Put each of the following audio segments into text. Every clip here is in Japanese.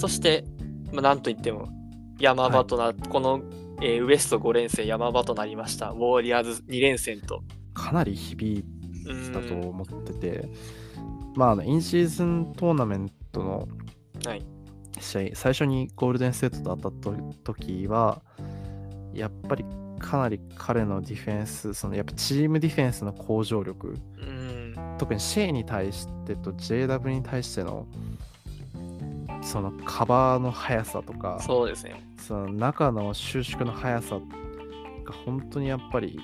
そして、まあ、なんといっても、山場とな、この、えーウエスト5連戦、山場となりました。ウォーリアーズ2連戦と。かなり響いうんたと思ってて、まあインシーズントーナメントのはい。試合最初にゴールデンステートと当たった時はやっぱりかなり彼のディフェンスそのやっぱチームディフェンスの向上力うん。特にシェイに対してと JW に対してのそのカバーの速さとかそうですね。その中の収縮の速さが本当にやっぱり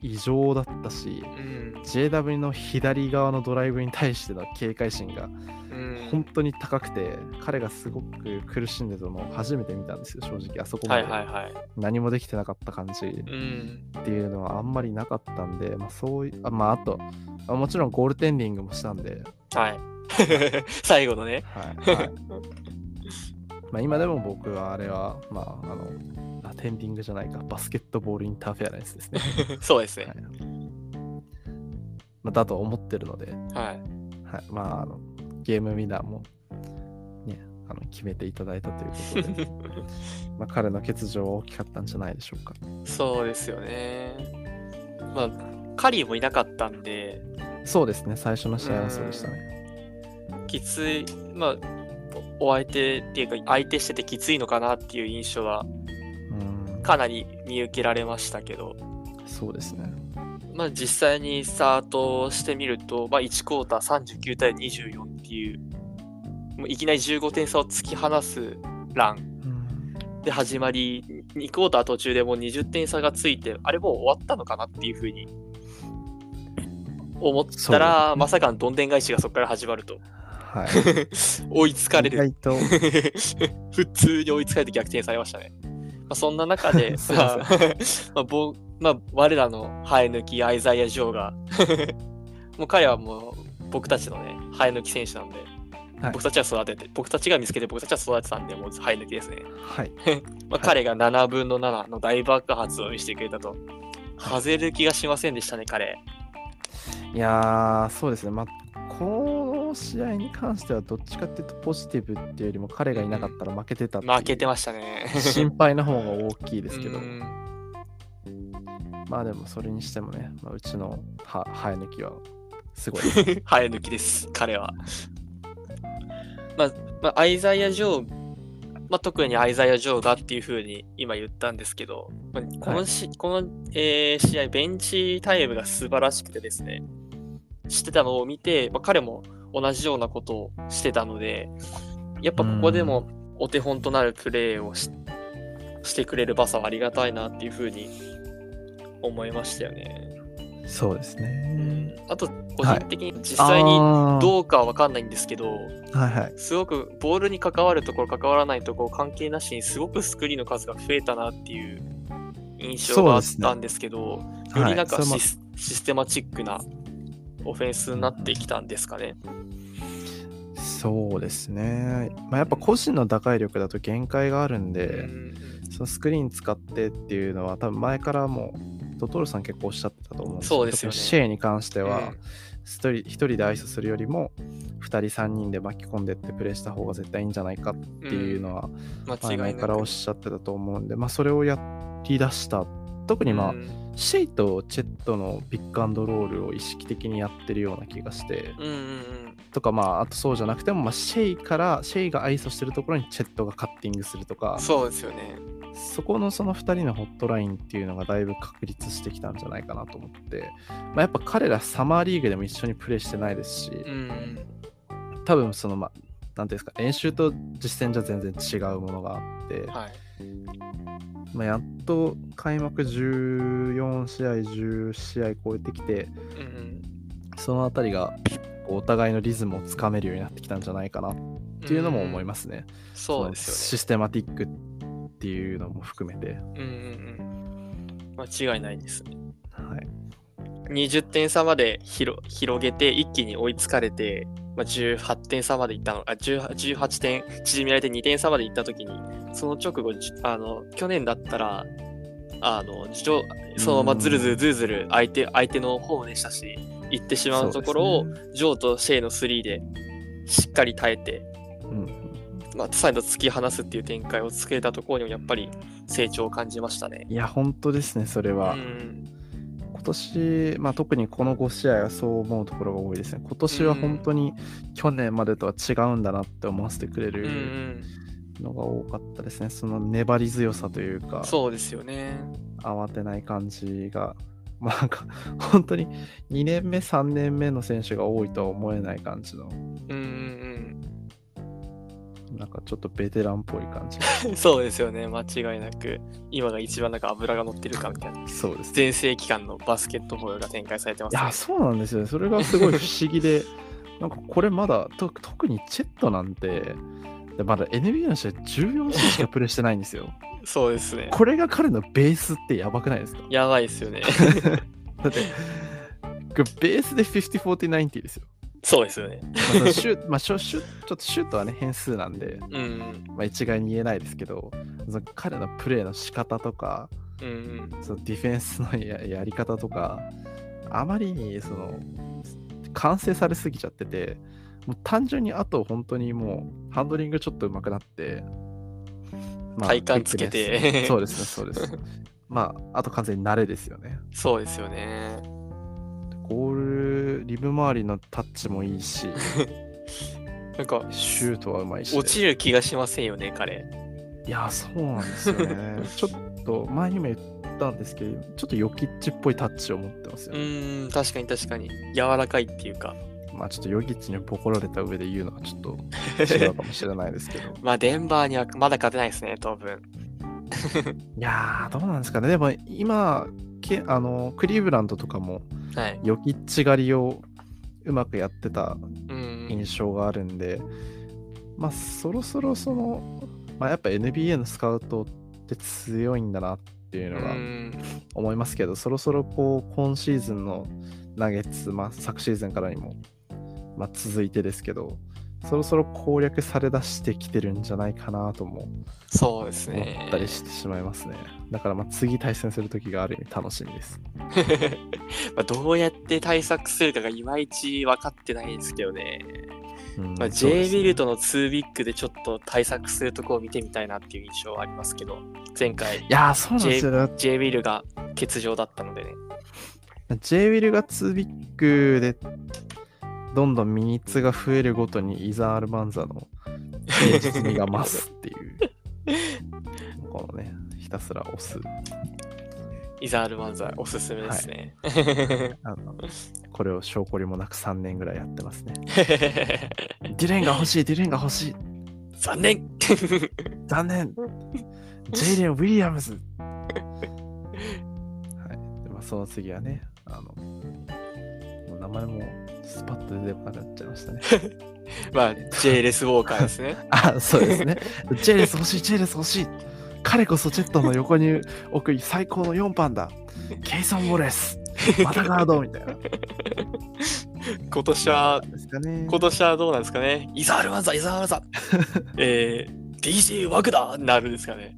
異常だったしうん。JW の左側のドライブに対しての警戒心がうん本当に高くて、彼がすごく苦しんでたのを初めて見たんですよ正直あそこまはいではいはい。何もできてなかった感じうん。っていうのはあんまりなかったんで、まあ、そういうあまああとあもちろんゴールテンディングもしたんで、はい。最後のね。はいはい。まあ今でも僕はあれはまああのあテンディングじゃないか。バスケットボールインターフェアレンスですね、そうですね。はい。まあ、だと思ってるので、はい。はい、まああのゲームウィナーもねあの決めていただいたということで。まあ彼の欠場は大きかったんじゃないでしょうか。そうですよね。まあ、カリーもいなかったんで、そうですね。最初の試合はそうでしたねきつい、まあ、おお相手っていうか、相手しててきついのかなっていう印象はうん。かなり見受けられましたけど、そうですね。まあ、実際にスタートしてみると、まあ、1クォーター39対24っていう、もういきなり15点差を突き放すラン。うん。で始まり、2クォーター途中でもう20点差がついて、あれもう終わったのかなっていうふうに思ったら、まさかのどんでん返しがそこから始まると。はい 追いつかれる。意外と 普通に追いつかれて逆転されましたね。まあ、そんな中で、まあまあぼまあ、我らの生え抜きアイザイア・ジョーが、もう彼はもう僕たちのね、生え抜き選手なんで、はい僕たちは育てて、僕たちが見つけて僕たちは育てたんで、もう生え抜きですね。はいまあ、彼が7分の7の大爆発を見せてくれたと。外れる気がしませんでしたね、彼。いやーそうですねまあこの試合に関してはどっちかっていうとポジティブっていうよりも彼がいなかったら負けてたって負けてましたね。心配の方が大きいですけどうんまあでもそれにしてもね、まあ、うちのは生え抜きはすごい 生え抜きです、彼は。まあ、まあ、アイザイア・ジョー、まあ、特にアイザイア・ジョーがっていうふうに今言ったんですけど、まあ、このし、この、えー試合、ベンチタイムが素晴らしくてですね、してたのを見て、まあ、彼も同じようなことをしてたので、やっぱここでもお手本となるプレーをししてくれるバサはありがたいなっていうふうに思いましたよね。そうですね。あと、個人的に実際にどうかは分かんないんですけど、はいはい。すごくボールに関わるところ、関わらないところ関係なしにすごくスクリーンの数が増えたなっていう印象があったんですけど、よりなんかはい。システマチックなオフェンスになってきたんですかね。そうですね、まあ、やっぱ個人の打開力だと限界があるんで、うん。そのスクリーン使ってっていうのは多分前からもうドトールさん結構おっしゃってたと思うんですそうですよね。シェイに関してはうん。一人一人でアイスするよりも2人3人で巻き込んでってプレーした方が絶対いいんじゃないかっていうのは前間違いなく。々からおっしゃってたと思うんで、まあ、それをやり出した。特にまあ、うん。シェイとチェットのピックアンドロールを意識的にやってるような気がして。うんうんうん。とかまああとそうじゃなくても、まあ、シェイからシェイがアイソしてるところにチェットがカッティングするとか。そうですよね。そこのその2人のホットラインっていうのがだいぶ確立してきたんじゃないかなと思って、まあ、やっぱ彼らサマーリーグでも一緒にプレーしてないですし、うん。多分そのまあなんていうんですか練習と実践じゃ全然違うものがあって、はい。まあ、やっと開幕14試合10試合超えてきてうんうん。そのあたりがお互いのリズムをつかめるようになってきたんじゃないかなっていうのも思いますね。そうでそのすシステマティックっていうのも含めて。うんうんうん。間違いないですね。はい、20点差まで広広げて一気に追いつかれて、まあ、18点差までいったのあ18 18点縮められて2点差までいった時にその直後じあの去年だったらあのそのままずるずるずるずる相手相手の方でしたし行ってしまうところを、ねジョーとシェイの3でしっかり耐えてうんまあ、再度突き放すっていう展開を作れたところにもやっぱり成長を感じましたね。いや、本当ですね、それうは。ん、今年、まあ、特にこの5試合はそう思うところが多いですね。今年は本当に去年までとは違うんだなって思わせてくれるん、のが多かったですね。その粘り強さというか、そうですよね。慌てない感じが、まあなんか本当に2年目、3年目の選手が多いとは思えない感じの、うんうんなんかちょっとベテランっぽい感じ。うん、そうですよね、間違いなく。今が一番なんか油が乗ってるかみたいな。そうですね。全盛期間のバスケットボールが展開されてますねいや、。そうなんですよね。それがすごい不思議で、なんかこれまだ、と特にチェットなんて、でまだ NBA の試合14試合しかプレイしてないんですよ。そうですね。これが彼のベースってやばくないですか？やばいですよね。だって、ベースで50、40、90ですよ。そうですよね。まあシュート、まあ、シュちょっとシュートはね、変数なんで、うん。まあ、一概に言えないですけど、その彼のプレーの仕方とか、うんうん。そのディフェンスのややり方とか、あまりにその完成されすぎちゃってて、もう単純にあと本当にもうハンドリングちょっと上手くなって、ま体幹つけてそうですね、そうです。まあ、あと完全に慣れですよね。そうですよね。ゴール、リブ周りのタッチもいいし、なんか、シュートはうまいし。落ちる気がしませんよね、彼。いや、そうなんですよね。ちょっと前にも言ったんですけど、ちょっとヨキッチっぽいタッチを持ってますようね。ーん、確かに確かに。柔らかいっていうか。まあちょっとヨキッチにボコられた上で言うのはちょっと違うかもしれないですけど。まあ、デンバーにはまだ勝てないですね、当分。いやー、どうなんですかね。でも今、けあのクリーブランドとかもはい。ヨキッチ狩りをうまくやってたうん。印象があるんで、まあそろそろその、まあやっぱ NBA のスカウトって強いんだなっていううのがん。思いますけど、そろそろこう今シーズンのナゲッツ、まあ昨シーズンからにも、まあ、続いてですけど、そろそろ攻略されだしてきてるんじゃないかなともそうです思ねっ。たりしてしまいますね。だからまあ次対戦する時がある意味楽しみです。まあどうやって対策するかがいまいち分かってないですけどね。うんまあ、J ビルとの2ビッグでちょっと対策するとこを見てみたいなっていう印象はありますけど、前回いやー、そうなんですよね。J ビルが欠場だったのでね。J ウィルが2ビッグでどんどんミニッツが増えるごとにイザールマンザの現実味が増すっていう。このね、ひたすら押す。イザール漫才おすすめですね。あのこれを証拠りもなく3年ぐらいやってますね。ディレンが欲しい、ディレンが欲しい。残念残念ジェイレン・ウィリアムズはい。でまあ、その次はね、あの、名前もスパッと出てこなくなっちゃいましたね。まあ、J レス・ウォーカーですね。あ、そうですね。ジェイレス欲しい、ジェイレス欲しい。彼こそジェットの横に置く最高の4番だ。ケイソン・ウォレス。またガードみたいな。今年は、ですかね。今年はどうなんですかね。イザール漫才、イザール漫才。えー、DJ ワグダーになるんですかね。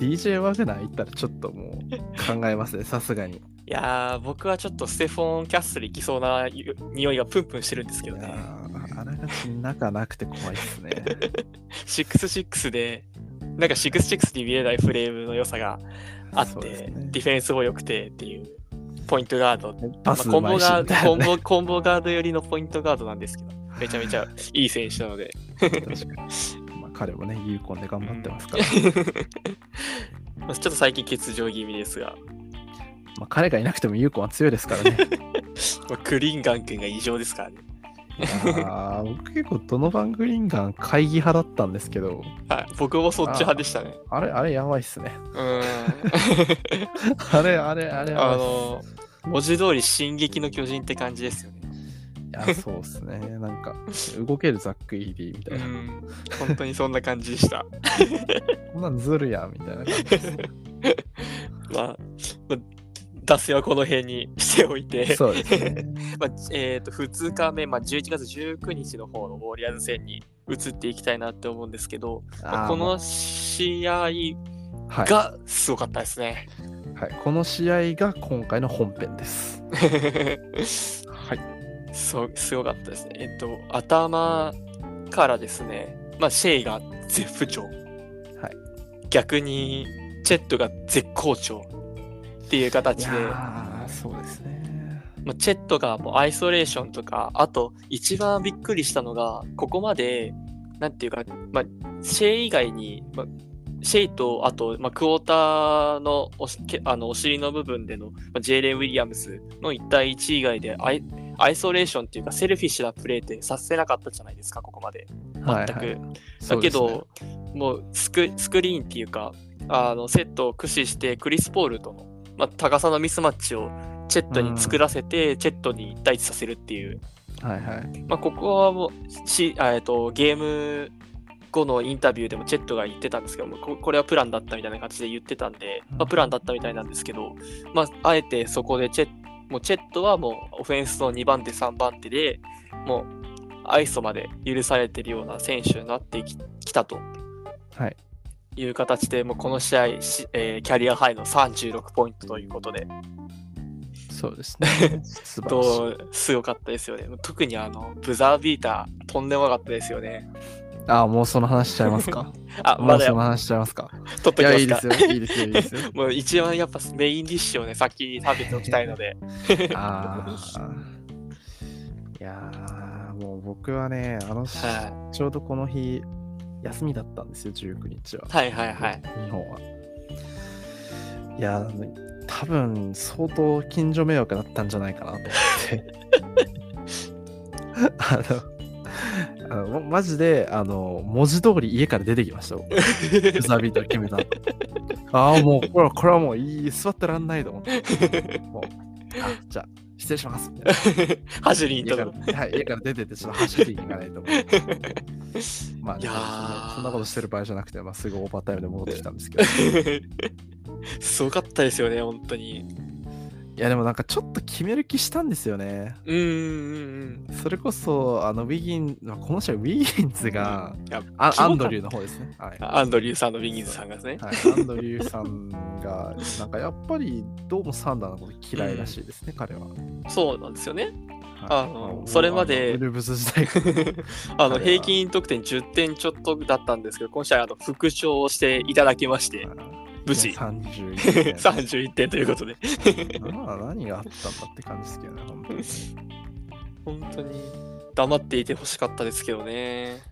DJ ワグナー行ったらちょっともう考えますね、さすがに。いやー、僕はちょっとステフォン・キャッスル行きそうな匂いがプンプンしてるんですけどね。ーあらがち仲なくて怖いですね。6-6で、なんか6-6に見えないフレームの良さがあって、ねディフェンスも良くてっていう、ポイントガード。コンボガード、コンボ、コンボガード寄りのポイントガードなんですけど、めちゃめちゃいい選手なので。彼もね、ユーコンで頑張ってますから。まあちょっと最近欠場気味ですが、まあ、彼がいなくてもユーコンは強いですからね。まあクリンガン君が異常ですからね。いやー僕結構ドノバン・グリンガン会議派だったんですけど、はい、僕もそっち派でしたね。あれ、あれやばいっすね。うーん。あれ、あれ、あれ。あの、文字通り進撃の巨人って感じですよね。いや、そうっすね。なんか、動けるザック・イーディみたいな。うん。本当にそんな感じでした。こんなんずるやんみたいな感じですね。まあ、まあ脱線はこの辺にしておいて、そうですね。まあえー、と2日目、まあ、11月19日の方のウォリアーズ戦に移っていきたいなって思うんですけど、まあこの試合はい、がすごかったですね。はい。この試合が今回の本編です。はい。そうすごかったですね。えっと、頭からですね、まあ、シェイが絶不調。はい。逆に、チェットが絶好調っていうい形で、そうですね。まあ、チェットがもうアイソレーションとか、あと一番びっくりしたのが、ここまで、なんていうか、まあ、シェイ以外に、まあ、シェイと、あと、まあ、クォーターのおしけあのお尻の部分での、まあ、ジェイレン・ウィリアムスの1対1以外でアイ、 isolation っていうか、 selfish なプレーってさせなかったじゃないですか、ここまで。全く。はいはいだけど、もうスクスクリーンっていうか、あのセットを駆使して、クリス・ポールとの、まあ、高さのミスマッチをチェットに作らせて、チェットに1対1させるっていう、はいはい。まあ、ここはもうしあえっとゲーム後のインタビューでもチェットが言ってたんですけども、ここれはプランだったみたいな感じで言ってたんで、まあ、プランだったみたいなんですけど、まあ、あえてそこでチェッもうチェットはもうオフェンスの2番手、3番手でもうアイソまで許されてるような選手になってききたとはい。いう形で、もうこの試合、しえーキャリアハイの36ポイントということで、そうですね。すごかったですよね。特にあのブザービーター、とんでもなかったですよね。あ、もうその話しちゃいますか？あ、もまだその話しちゃいますか？取っときますか？いいですよ。いいですよ。いいですよ。もう一番やっぱメインディッシュをね、先に食べておきたいので。ああ。いやーもう僕はね、あの、はちょうどこの日、休みだったんですよ、19日は。はいはいはい。日本は。いやー、多分相当近所迷惑だったんじゃないかなと思って。あの、あのもマジで、あの、文字通り家から出てきました。ザービート決めた後。ああ、もう、これは、これはもういい、座ってらんないと思って。もう、あ、じゃあ、失礼します。みたいな走りに家行ったの。からはい、家から出てって、ちょっと走りに行かないと思って。まあ、いやーそんなことしてる場合じゃなくて、まあ、すぐオーバータイムで戻ってきたんですけど。すごかったですよね、本当に。いや、でもなんかちょっと決める気したんですよね。うんうんうん。それこそ、あの、ウィギン、まあこの試合、ウィギンズが、アンドリューの方ですね。はい。アンドリューさんのビギンズさんがですね。はい、アンドリューさんが、なんかやっぱりどうもサンダーのこと嫌いらしいですね、彼は。そうなんですよね。はいあのそれまであのウルブズ時代 あの彼は平均得点10点ちょっとだったんですけど、今試合あの復唱していただきまして、無事31点。31 点ということで、なあ何があったんだって感じですけどね、本当に。本当に黙っていてほしかったですけどね。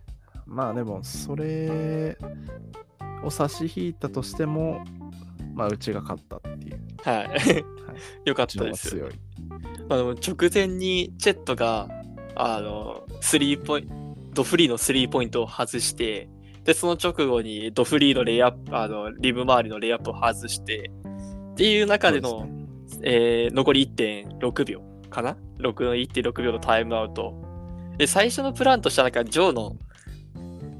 まあでも、それを差し引いたとしても、まあ、うちが勝ったっていう。はい。よかったです。強い。まあ、でも直前にチェットが、あの、スリーポイント、ドフリーのスリーポイントを外して、で、その直後にドフリーのレイアップ、あの、リム周りのレイアップを外して、っていう中での、そうすねえー残り1.6秒かな ?6 の1.6秒のタイムアウト。で、最初のプランとしてはなんか、ジョーの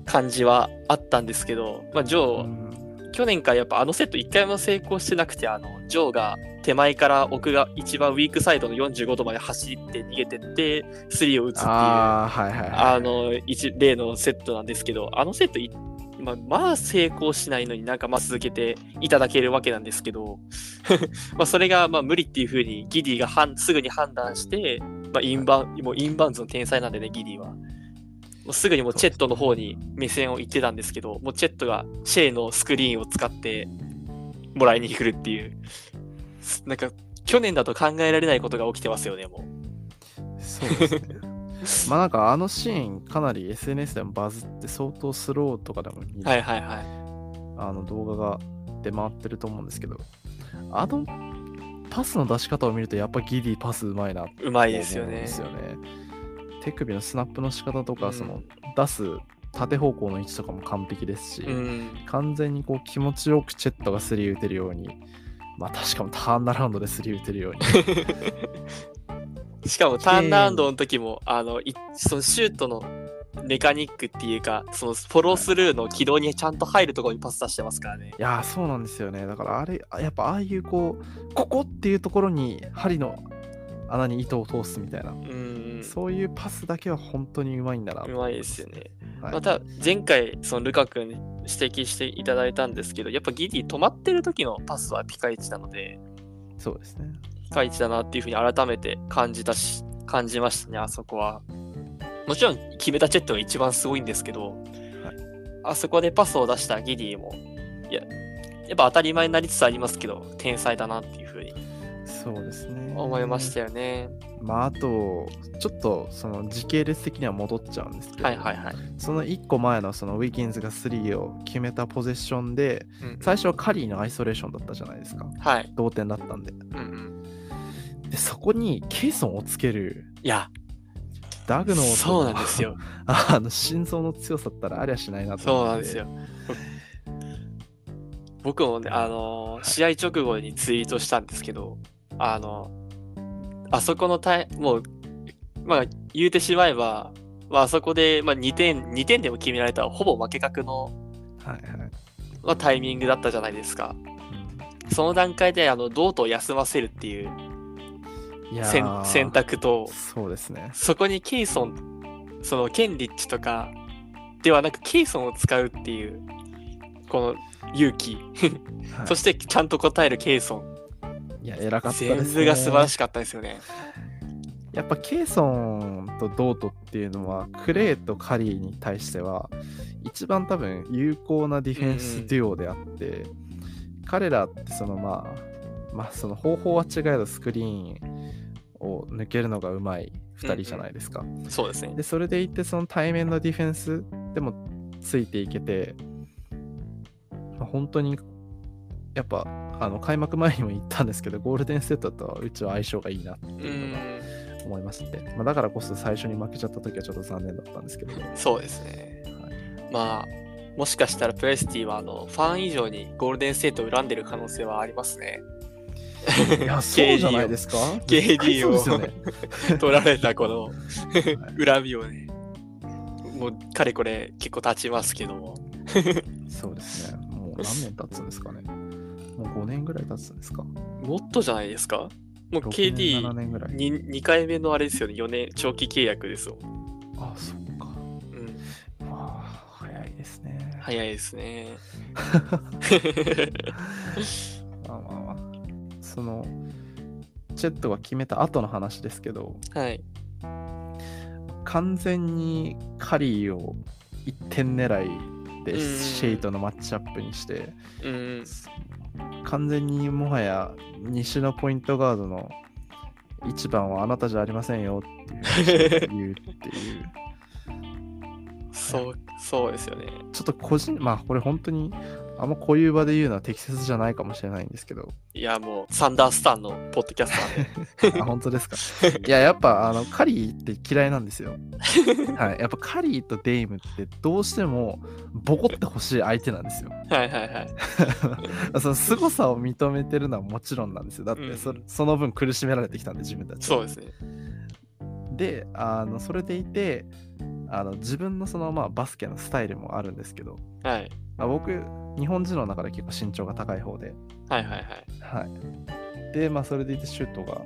感じはあったんですけど、まあ、ジョー、うん去年からやっぱあのセット一回も成功してなくて、あの、ジョーが手前から奥が一番ウィークサイドの45度まで走って逃げてって、スリーを打つっていう、あああ、はいはいはい。の、一例のセットなんですけど、あのセットい、まあ、まあ成功しないのになんかまあ続けていただけるわけなんですけど、まあそれがまあ無理っていうふうにギディがはんすぐに判断して、まあ、インバウンもうインバウンズの天才なんでね、ギディは。もうすぐにもうチェットの方に目線を言ってたんですけど、もうチェットがシェイのスクリーンを使ってもらいに来るっていう、すなんか去年だと考えられないことが起きてますよね、もう。そうですね。まあなんかあのシーンかなり SNS でもバズって相当スローとかでも見るはいはいはい。あの動画が出回ってると思うんですけど、あのパスの出し方を見るとやっぱギディパスうまいなってうまいですよね。ですよね。手首のスナップの仕方とか、うんその出す縦方向の位置とかも完璧ですし、うん。完全にこう気持ちよくチェットがスリー打てるように、まあ確かもターンアラウンドでスリー打てるように。しかもターンラウンドの時も、あの、いそのシュートのメカニックっていうか、そのフォロースルーの軌道にちゃんと入るところにパス出してますからね。いやーそうなんですよね。だからあれ、あやっぱああいうこう、ここっていうところに針の穴に糸を通すみたいな、うん。そういうパスだけは本当にうまいんだなとうまいですよね。はいまた、前回、そのルカ君に指摘していただいたんですけど、やっぱギディ止まってる時のパスはピカイチなので、そうですね。ピカイチだなっていうふうに改めて感じたし、感じましたね、あそこは。もちろん、決めたチェットが一番すごいんですけど、あそこでパスを出したギディも、いや、やっぱ当たり前になりつつありますけど、天才だなっていうふうにそうですね。思いましたよね。まあ、あと、ちょっとその時系列的には戻っちゃうんですけど、はいはいはい。その1個前のそのウィキンズが3を決めたポゼッションで、うん最初はカリーのアイソレーションだったじゃないですか。はい。同点だったんで。うんうん。で、そこにケイソンをつけるいや、ダグの音そうなんですよ。あの心臓の強さったらありゃしないなとそう思ってなんですよ。僕もね、あのー試合直後にツイートしたんですけど、あの、あそこのタイ、もう、まあ、言うてしまえば、まあ、あそこで、まあ、2点、2点でも決められたら、ほぼ負け確の、はいはい。まあ、タイミングだったじゃないですか。その段階で、あの、ドートを休ませるっていういや選択と、そうですね。そこにケイソン、そのケンリッチとかではなくケイソンを使うっていう、この勇気、はい そしてちゃんと答えるケイソン、いや、偉かったです、ね。全部が素晴らしかったですよね。やっぱケイソンとドートっていうのは、クレイとカリーに対しては、一番多分有効なディフェンスデュオであって、彼らってそのまあ、まあその方法は違えどスクリーンを抜けるのがうまい2人じゃないですか。そうですねで、。それでいてその対面のディフェンスでもついていけて、まあ本当にやっぱあの開幕前にも言ったんですけど、ゴールデンセットとはうちは相性がいいなってういうのがん、思いまして、まあ、だからこそ最初に負けちゃった時はちょっと残念だったんですけど、そうですね。まあ、もしかしたらプレスティはあのファン以上にゴールデンステートを恨んでる可能性はありますね。いや、そうじゃないですか？KD をね。取られたこの恨みをね、もうかれこれ結構経ちますけども。そうですね。もう何年経つんですかね。もう5年ぐらい経つんですか？もっとじゃないですか？もう6年 KD 7年ぐらい。2, 2回目のあれですよね、4年長期契約ですよ。あ、そうか。うん、ああ、早いですね。早いですね。まあまあまあ。その、チェットが決めた後の話ですけど、はい。完全にカリーを1点狙いでうんシェイとのマッチアップにして、うん、完全にもはや西のポイントガードの一番はあなたじゃありませんよっていう言うって いう。そう、そうですよね。ちょっと個人、まあこれ本当にあんまこういう場で言うのは適切じゃないかもしれないんですけど、いや、もう、サンダースタンのポッドキャスターで。あ本当ですか。いや、やっぱあのカリーって嫌いなんですよ。はい。やっぱカリーとデイムってどうしてもボコってほしい相手なんですよ。はいはいはい。その凄さを認めてるのはもちろんなんですよ。だってそ,、うんその分苦しめられてきたんで自分たちはそうですね。であのそれでいてあの自分のそのまあバスケのスタイルもあるんですけど、はい。まあ、僕日本人の中で結構身長が高い方で、はいはいはい。はい、でまあそれでいてシュートが、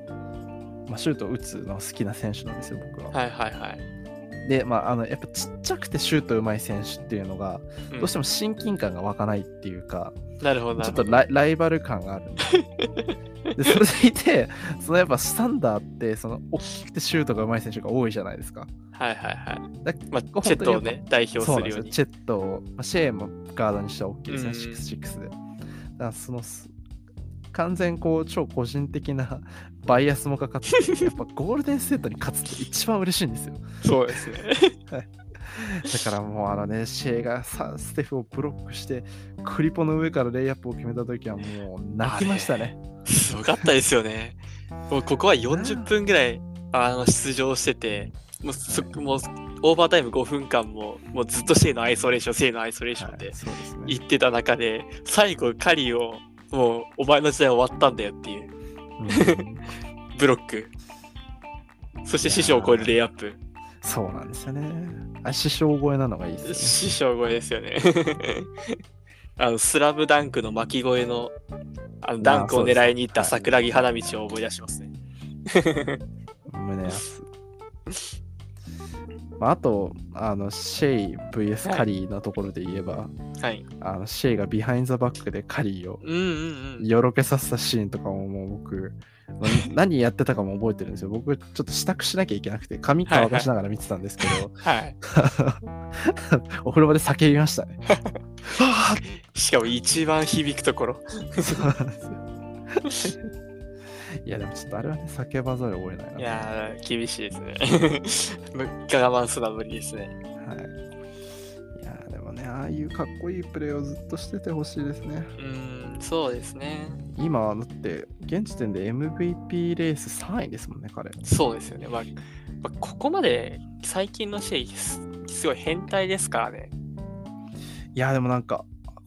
まあ、シュートを打つのが好きな選手なんですよ僕は、はいはいはい。でまああのやっぱちっちゃくてシュートうまい選手っていうのがうんどうしても親近感が湧かないっていうか、なるほどなちょっと。ライライバル感があるんで でそれでいてそのやっぱスタンダーってその大きくてシュートがうまい選手が多いじゃないですかはいはいはい。だまあ、チェットをね、代表するように。なんですよチェットを、まあ、シェーンもガードにしては大きいですね、うん6-6で。だからそのす完全こう超個人的な バイアスもかかってて、やっぱゴールデンステートに勝つって一番嬉しいんですよ。そうですね。だからもうあのね、シェーがさステフをブロックして、クリポの上からレイアップを決めたときはもう泣きましたね。すごかったですよね。もうここは40分ぐらいあの出場してて、もうそもうオーバータイム5分間ももうずっとシェイのアイソレーション、シェイのアイソレーションではいそうですね。言ってた中で、最後カリーをもうお前の時代終わったんだよっていううん ブロック。そして師匠を超えるレイアップ。そうなんですよね。あ師匠超えなのがいいですよね。師匠超えですよね。あのスラムダンクの巻き声のあのダンクを狙いに行った桜木花道を思い出しますね。胸熱。まあ、あと、あの、シェイ VS カリーのところで言えば、はい。あのシェイがビハインドザバックでカリーを。よろけさせたシーンとかももう僕、まあ 何やってたかも覚えてるんですよ。僕、ちょっと支度しなきゃいけなくて、髪乾かしながら見てたんですけど、はい。お風呂場で叫びましたね。はしかも一番響くところ。ぁそうなんですよ。いや、でもちょっとあれはね、叫ばざるを得ないな。いやー、厳しいですね。む我慢するのは無理ですね。はい。いや、でもね、ああいうかっこいいプレーをずっとしててほしいですね。うーん、そうですね。今はだって、現時点で MVP レース3位ですもんね、彼。そうですよね。まあ、まあここまで最近のシェイす、すごい変態ですからね。いや、でもなんか、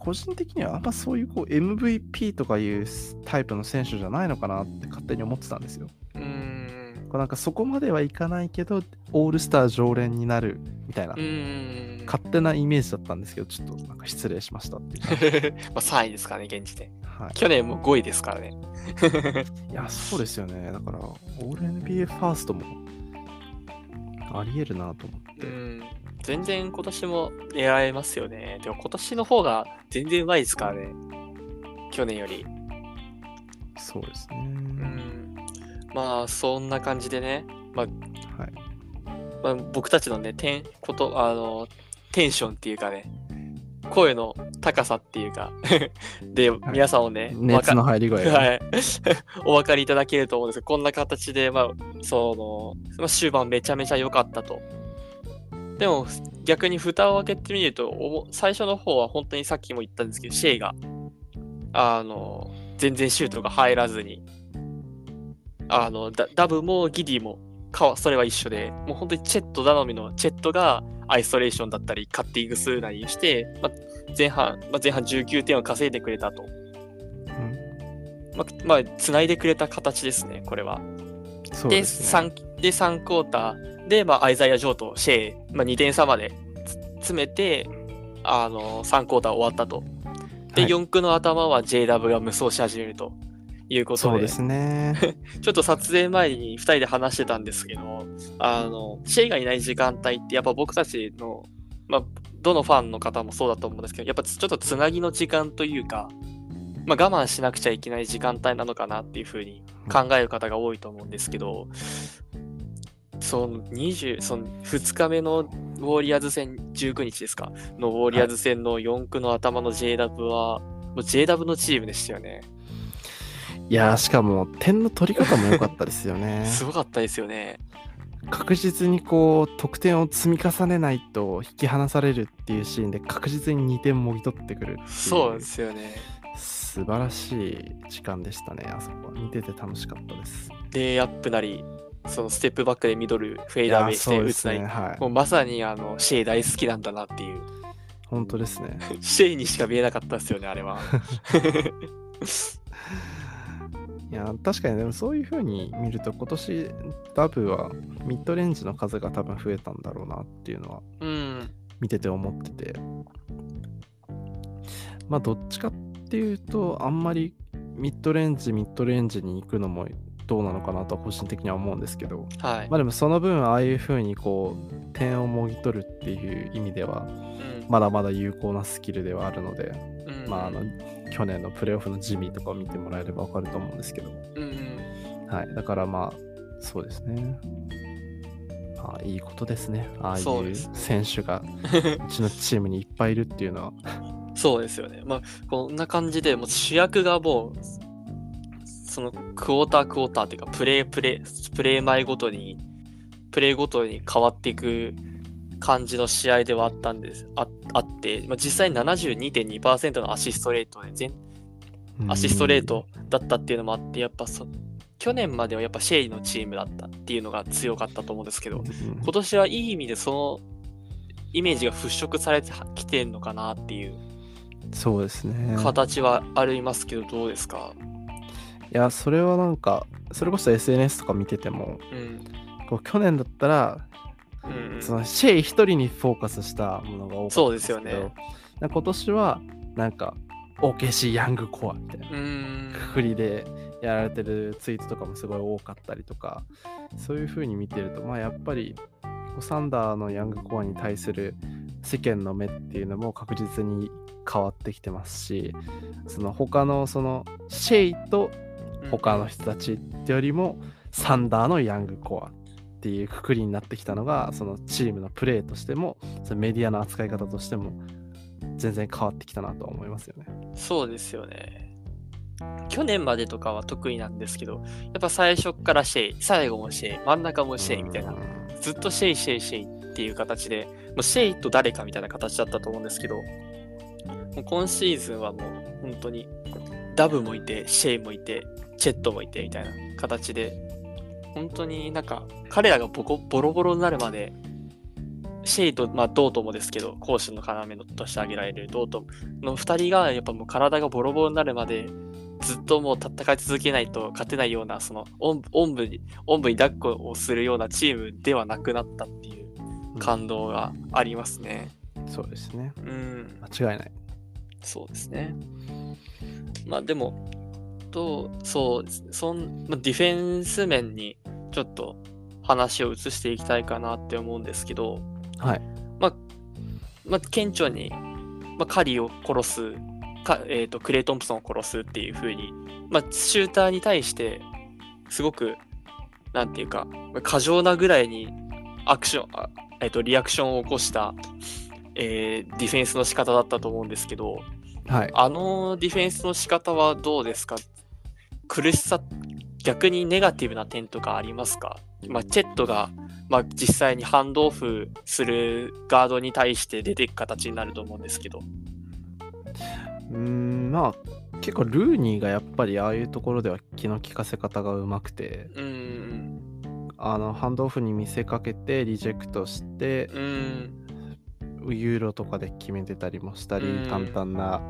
個人的にはあんまそういうこう MVP とかいうタイプの選手じゃないのかなって勝手に思ってたんですよ。うーん。なんかそこまではいかないけど、オールスター常連になるみたいな。勝手なイメージだったんですけど、ちょっとなんか失礼しましたっていう。まあ3位ですからね、現時点。は去年も5位ですからね。い、いや、そうですよね。だから、オール NBA ファーストもありえるなと思って。うん。全然今年も狙えますよね。でも今年の方が全然上手いですからね。去年より。そうですね。うん。まあ、そんな感じでね。はい。まあ、僕たちのね、テン、こと、あの、テンションっていうかね、声の高さっていうか、で、皆さんをね、熱の入り具合がね、はい。お分かりいただけると思うんですけど、こんな形で、まあ、その、まあ、終盤めちゃめちゃ良かったと。でも、逆に蓋を開けてみると、最初の方は本当にさっきも言ったんですけど、シェイが、あの、全然シュートが入らずに、あの、ダダブもギディも、かわそれは一緒で、もう本当にチェット頼みのチェットがアイソレーションだったり、カッティングするなりして、まあ、前半、まあ、前半19点を稼いでくれたと。まあ、まあ、繋いでくれた形ですね、これは。で、ですね。3, で3クォーターで、まあ、アイザイア・ジョーとシェイ、まあ、2点差までつ詰めて、あの、3クォーター終わったと。で、はい4区の頭は JW が無双し始めるということで、そうですね。ちょっと撮影前に2人で話してたんですけど、あの、シェイがいない時間帯って、やっぱ僕たちの、まあ、どのファンの方もそうだと思うんですけど、やっぱちょっとつなぎの時間というか、まあ、我慢しなくちゃいけない時間帯なのかなっていうふうに考える方が多いと思うんですけど、その20その2日目のウォーリアーズ戦19日ですか？のウォーリアーズ戦の4区の頭の JW は、もう JW のチームでしたよね。いやーしかも点の取り方も良かったですよね。すごかったですよね。確実にこう得点を積み重ねないと引き離されるっていうシーンで確実に2点もぎ取ってくるそうですよね。素晴らしい時間でしたねあそこは見てて楽しかったですレイアップなり、そのステップバックでミドル、フェイダーウェイして打つなり、ですね。はい。もうまさにあのシェイ大好きなんだなっていう、本当ですね。シェイにしか見えなかったですよね、あれは。いや確かにでもそういう風に見ると今年ダブはミッドレンジの数が多分増えたんだろうなっていうのはうん、見てて思ってて。まあどっちかっていうとあんまりミッドレンジミッドレンジに行くのもどうなのかなとは個人的には思うんですけど。はい。まあでもその分ああいう風にこう点をもぎ取るっていう意味ではうん。まだまだ有効なスキルではあるので、うん。まああの去年のプレーオフのジミーとかを見てもらえればわかると思うんですけど。うんうんはい。だからまあそうですね。まあいいことですね。ああいう選手がうちのチームにいっぱいいるっていうのは。そうですよね。まあ、こんな感じで、もう主役がもう、そのクォータークォーターっていうか、プレープレー、プレー前ごとに、プレーごとに変わっていく感じの試合ではあったんです。ああって、まあ、実際に72.2%のアシストレートで、全アシストレートだったっていうのもあって、やっぱそ、去年まではやっぱシェイのチームだったっていうのが強かったと思うんですけど、うん。今年はいい意味でそのイメージが払拭されてきてんのかなっていう。そうですね。形はありますけど、どうですか？いやそれはなんかそれこそ SNS とか見ててもうん。こう去年だったらうんそのシェイ一人にフォーカスしたものが多かったそうですよね今年はなんか OKC ヤングコアみたいな。くくりでやられてるツイートとかもすごい多かったりとかそういう風に見てるとまあやっぱりサンダーのヤングコアに対する世間の目っていうのも確実に変わってきてますしその他のそのシェイと他の人たちってよりもサンダーのヤングコアっていうくくりになってきたのがそのチームのプレーとしてもそのメディアの扱い方としても全然変わってきたなとは思いますよね。そうですよね。去年までとかは得意なんですけど、やっぱ最初からシェイ、最後もシェイ、真ん中もシェイみたいな、ずっとシェイシェイシェイっていう形で、もうシェイと誰かみたいな形だったと思うんですけど、もう今シーズンはもう本当にダブもいて、シェイもいて、チェットもいてみたいな形で、本当になんか彼らがボコボロボロになるまで、シェイと、まあ、ドートもですけど、攻守の要として挙げられるドートの2人が、やっぱもう体がボロボロになるまで、ずっともう戦い続けないと勝てないような、その、おんおんぶに、おんぶに抱っこをするようなチームではなくなったっていう感動がありますね。うんそうですね。うん、間違いない。そうですね。まあでも、と、そう、そん、まあディフェンス面にちょっと話を移していきたいかなって思うんですけど、はい。まあ、顕著に、まあ、カリーを殺す、かえーと、クレイ・トンプソンを殺すっていう風に、まあ、シューターに対して、すごく、なんていうか、過剰なぐらいにアクション、あえーと、リアクションを起こした、えーディフェンスの仕方だったと思うんですけど、はい。あのディフェンスの仕方はどうですか苦しさ、逆にネガティブな点とかありますか？まあ、チェットが、まあ、実際にハンドオフするガードに対して出ていく形になると思うんですけど。うーん、まあ、結構ルーニーがやっぱりああいうところでは気の利かせ方がうまくて、うーん、あの、ハンドオフに見せかけてリジェクトして、うーん、ユーロとかで決めてたりもしたり、うん。簡単な、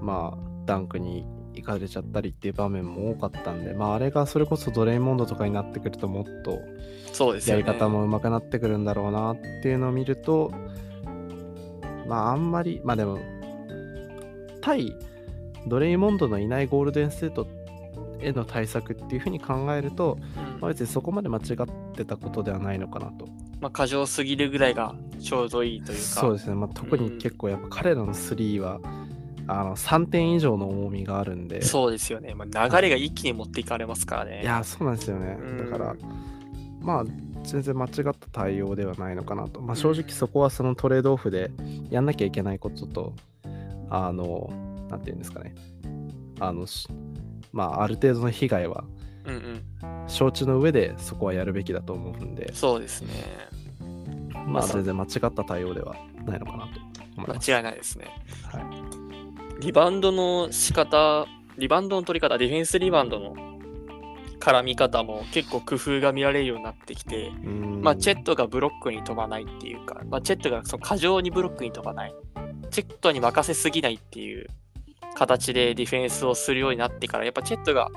まあ、ダンクに行かれちゃったりっていう場面も多かったんで、まあ、あれがそれこそドレイモンドとかになってくるともっと。やり方も上手くなってくるんだろうなっていうのを見ると、まあ、あんまり、まあでも、対ドレイモンドのいないゴールデンステートへの対策っていうふうに考えると、うんまあ、別にそこまで間違ってたことではないのかなと。まあ、過剰すぎるぐらいがちょうどいいというか。そうですね、まあ、特に結構やっぱ彼らの3は、あの3点以上の重みがあるんで、そうですよね。まあ、流れが一気に持っていかれますからね。いや、そうなんですよね。うんだから、まあ、全然間違った対応ではないのかなと。まあ、正直そこはそのトレードオフでやんなきゃいけないことと、あの、なんていうんですかね。あの、しまあ、ある程度の被害は。承知の上でそこはやるべきだと思うんで、そうですね。まあ、全然間違った対応ではないのかなと。間違いないですね。はいリバウンドの仕方、リバウンドの取り方、ディフェンスリバウンドの絡み方も結構工夫が見られるようになってきて、うん。まあ、チェットがブロックに飛ばないっていうか、まあ、チェットがその過剰にブロックに飛ばない、チェットに任せすぎないっていう形でディフェンスをするようになってから、やっぱチェットが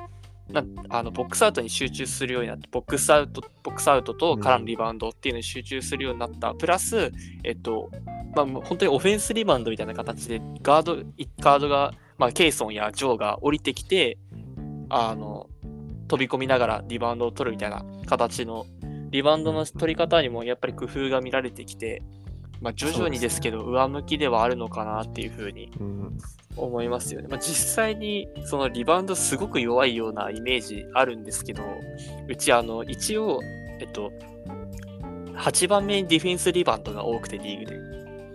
なあのボックスアウトに集中するようになって、ボックスアウトボックスアウトとからのリバウンドっていうのに集中するようになった、プラス、えっと、まあ、本当にオフェンスリバウンドみたいな形で、ガード、ガードが、まあ、ケイソンやジョーが降りてきて、あの、飛び込みながらリバウンドを取るみたいな形の、リバウンドの取り方にもやっぱり工夫が見られてきて、まあ、徐々にですけど、上向きではあるのかなっていうふうにうん思いますよね。まあ、実際にそのリバウンドすごく弱いようなイメージあるんですけど、うちあの一応、えっと、8番目にディフェンスリバウンドが多くてリーグで、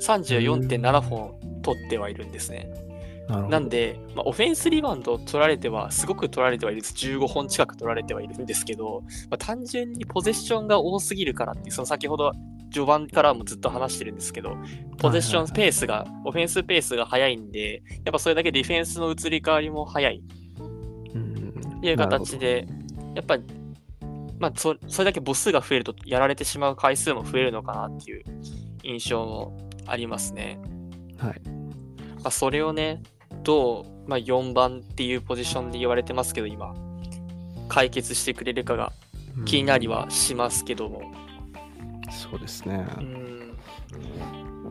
34.7本取ってはいるんですね。ななんで、まあ、オフェンスリバウンドを取られては、すごく取られてはいるです。15本近く取られてはいるんですけど、まあ、単純にポゼッションが多すぎるからってその先ほど序盤からもずっと話してるんですけど、ポゼッションペースが、オフェンスペースが速いんで、やっぱそれだけディフェンスの移り変わりも速い。うん。っていう形で、やっぱり、まあそ、それだけ母数が増えると、やられてしまう回数も増えるのかなっていう印象もありますね。はい。まあ、それをね、どう、まあ、4番っていうポジションで言われてますけど、今、解決してくれるかがうん気になりはしますけども、そうですね。うん、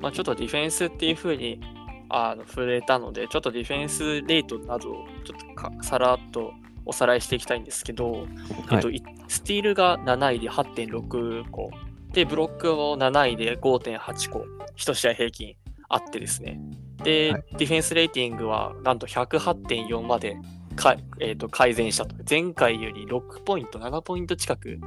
まあ、ちょっとディフェンスっていう風にあの触れたので、ちょっとディフェンスレートなどをちょっとかさらっとおさらいしていきたいんですけど、えっと、いスティールが7位で8.6個、で、ブロックも7位で5.8個、1試合平均あってですね。で、はいディフェンスレーティングはなんと108.4までか、えー、と改善したと。前回より6ポイント、7ポイント近く。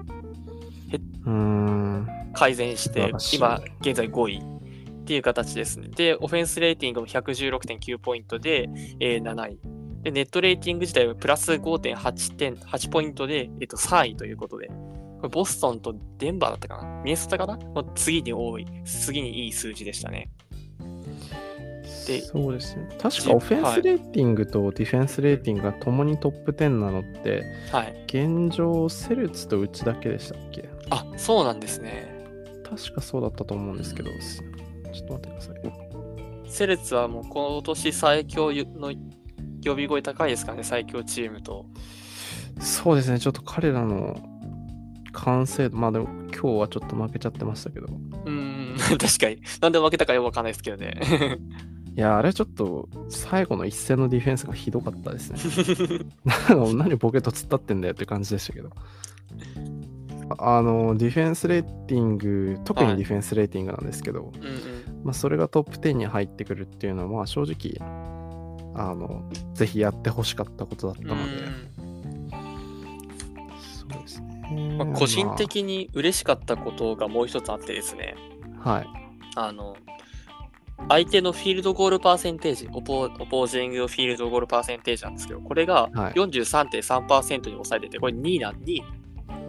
改善して今現在5位っていう形ですね。で、オフェンスレーティングも116.9ポイントで、えー7位。で、ネットレーティング自体はプラス5.8点8ポイントで、えっと3位ということで、これボストンとデンバーだったかな？ミネソタかな？の次に多い、次にいい数字でしたね。でそうですね。確かオフェンスレーティングとディフェンスレーティングが共にトップ10なのって、はい。現状セルツとうちだけでしたっけ？あ、そうなんですね。確かそうだったと思うんですけど、すちょっと待ってください。セレッツはもう今年最強の呼び声高いですからね、最強チームと。そうですね、ちょっと彼らの完成度、まあでも今日はちょっと負けちゃってましたけど、うーん、確かに。なんで負けたかよくわかんないですけどね。いや、あれちょっと最後の一戦のディフェンスがひどかったですね。なんか何ボケと突っ立ってんだよって感じでしたけど。あの、ディフェンスレーティング、特にディフェンスレーティングなんですけど、うんうん。まあ、それがトップ10に入ってくるっていうのは、まあ、正直、あの、ぜひやってほしかったことだったので、そうですね。まあ、個人的に嬉しかったことがもう一つあってですね、まあはい。あの、相手のフィールドゴールパーセンテージ、オポオポージングフィールドゴールパーセンテージなんですけど、これがはい43.3%に抑えてて、これ2位な、2位、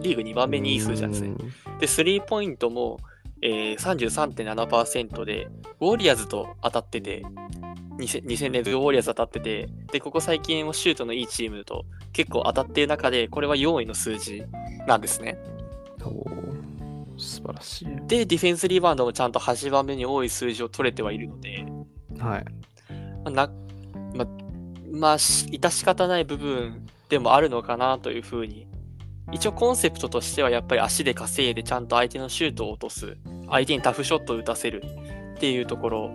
リーグ2番目にいい数字なんですね。で、スリーポイントも、えー、33.7%で、ウォリアーズと当たってて、2000 2000年でウォリアーズ当たってて、で、ここ最近もシュートのいいチームと結構当たってる中で、これは4位の数字なんですね。素晴らしい。で、ディフェンスリバウンドもちゃんと8番目に多い数字を取れてはいるので、はい。まあな、ま、まあ、し致し方ない部分でもあるのかなというふうに。一応コンセプトとしてはやっぱり足で稼いでちゃんと相手のシュートを落とす。相手にタフショットを打たせるっていうところ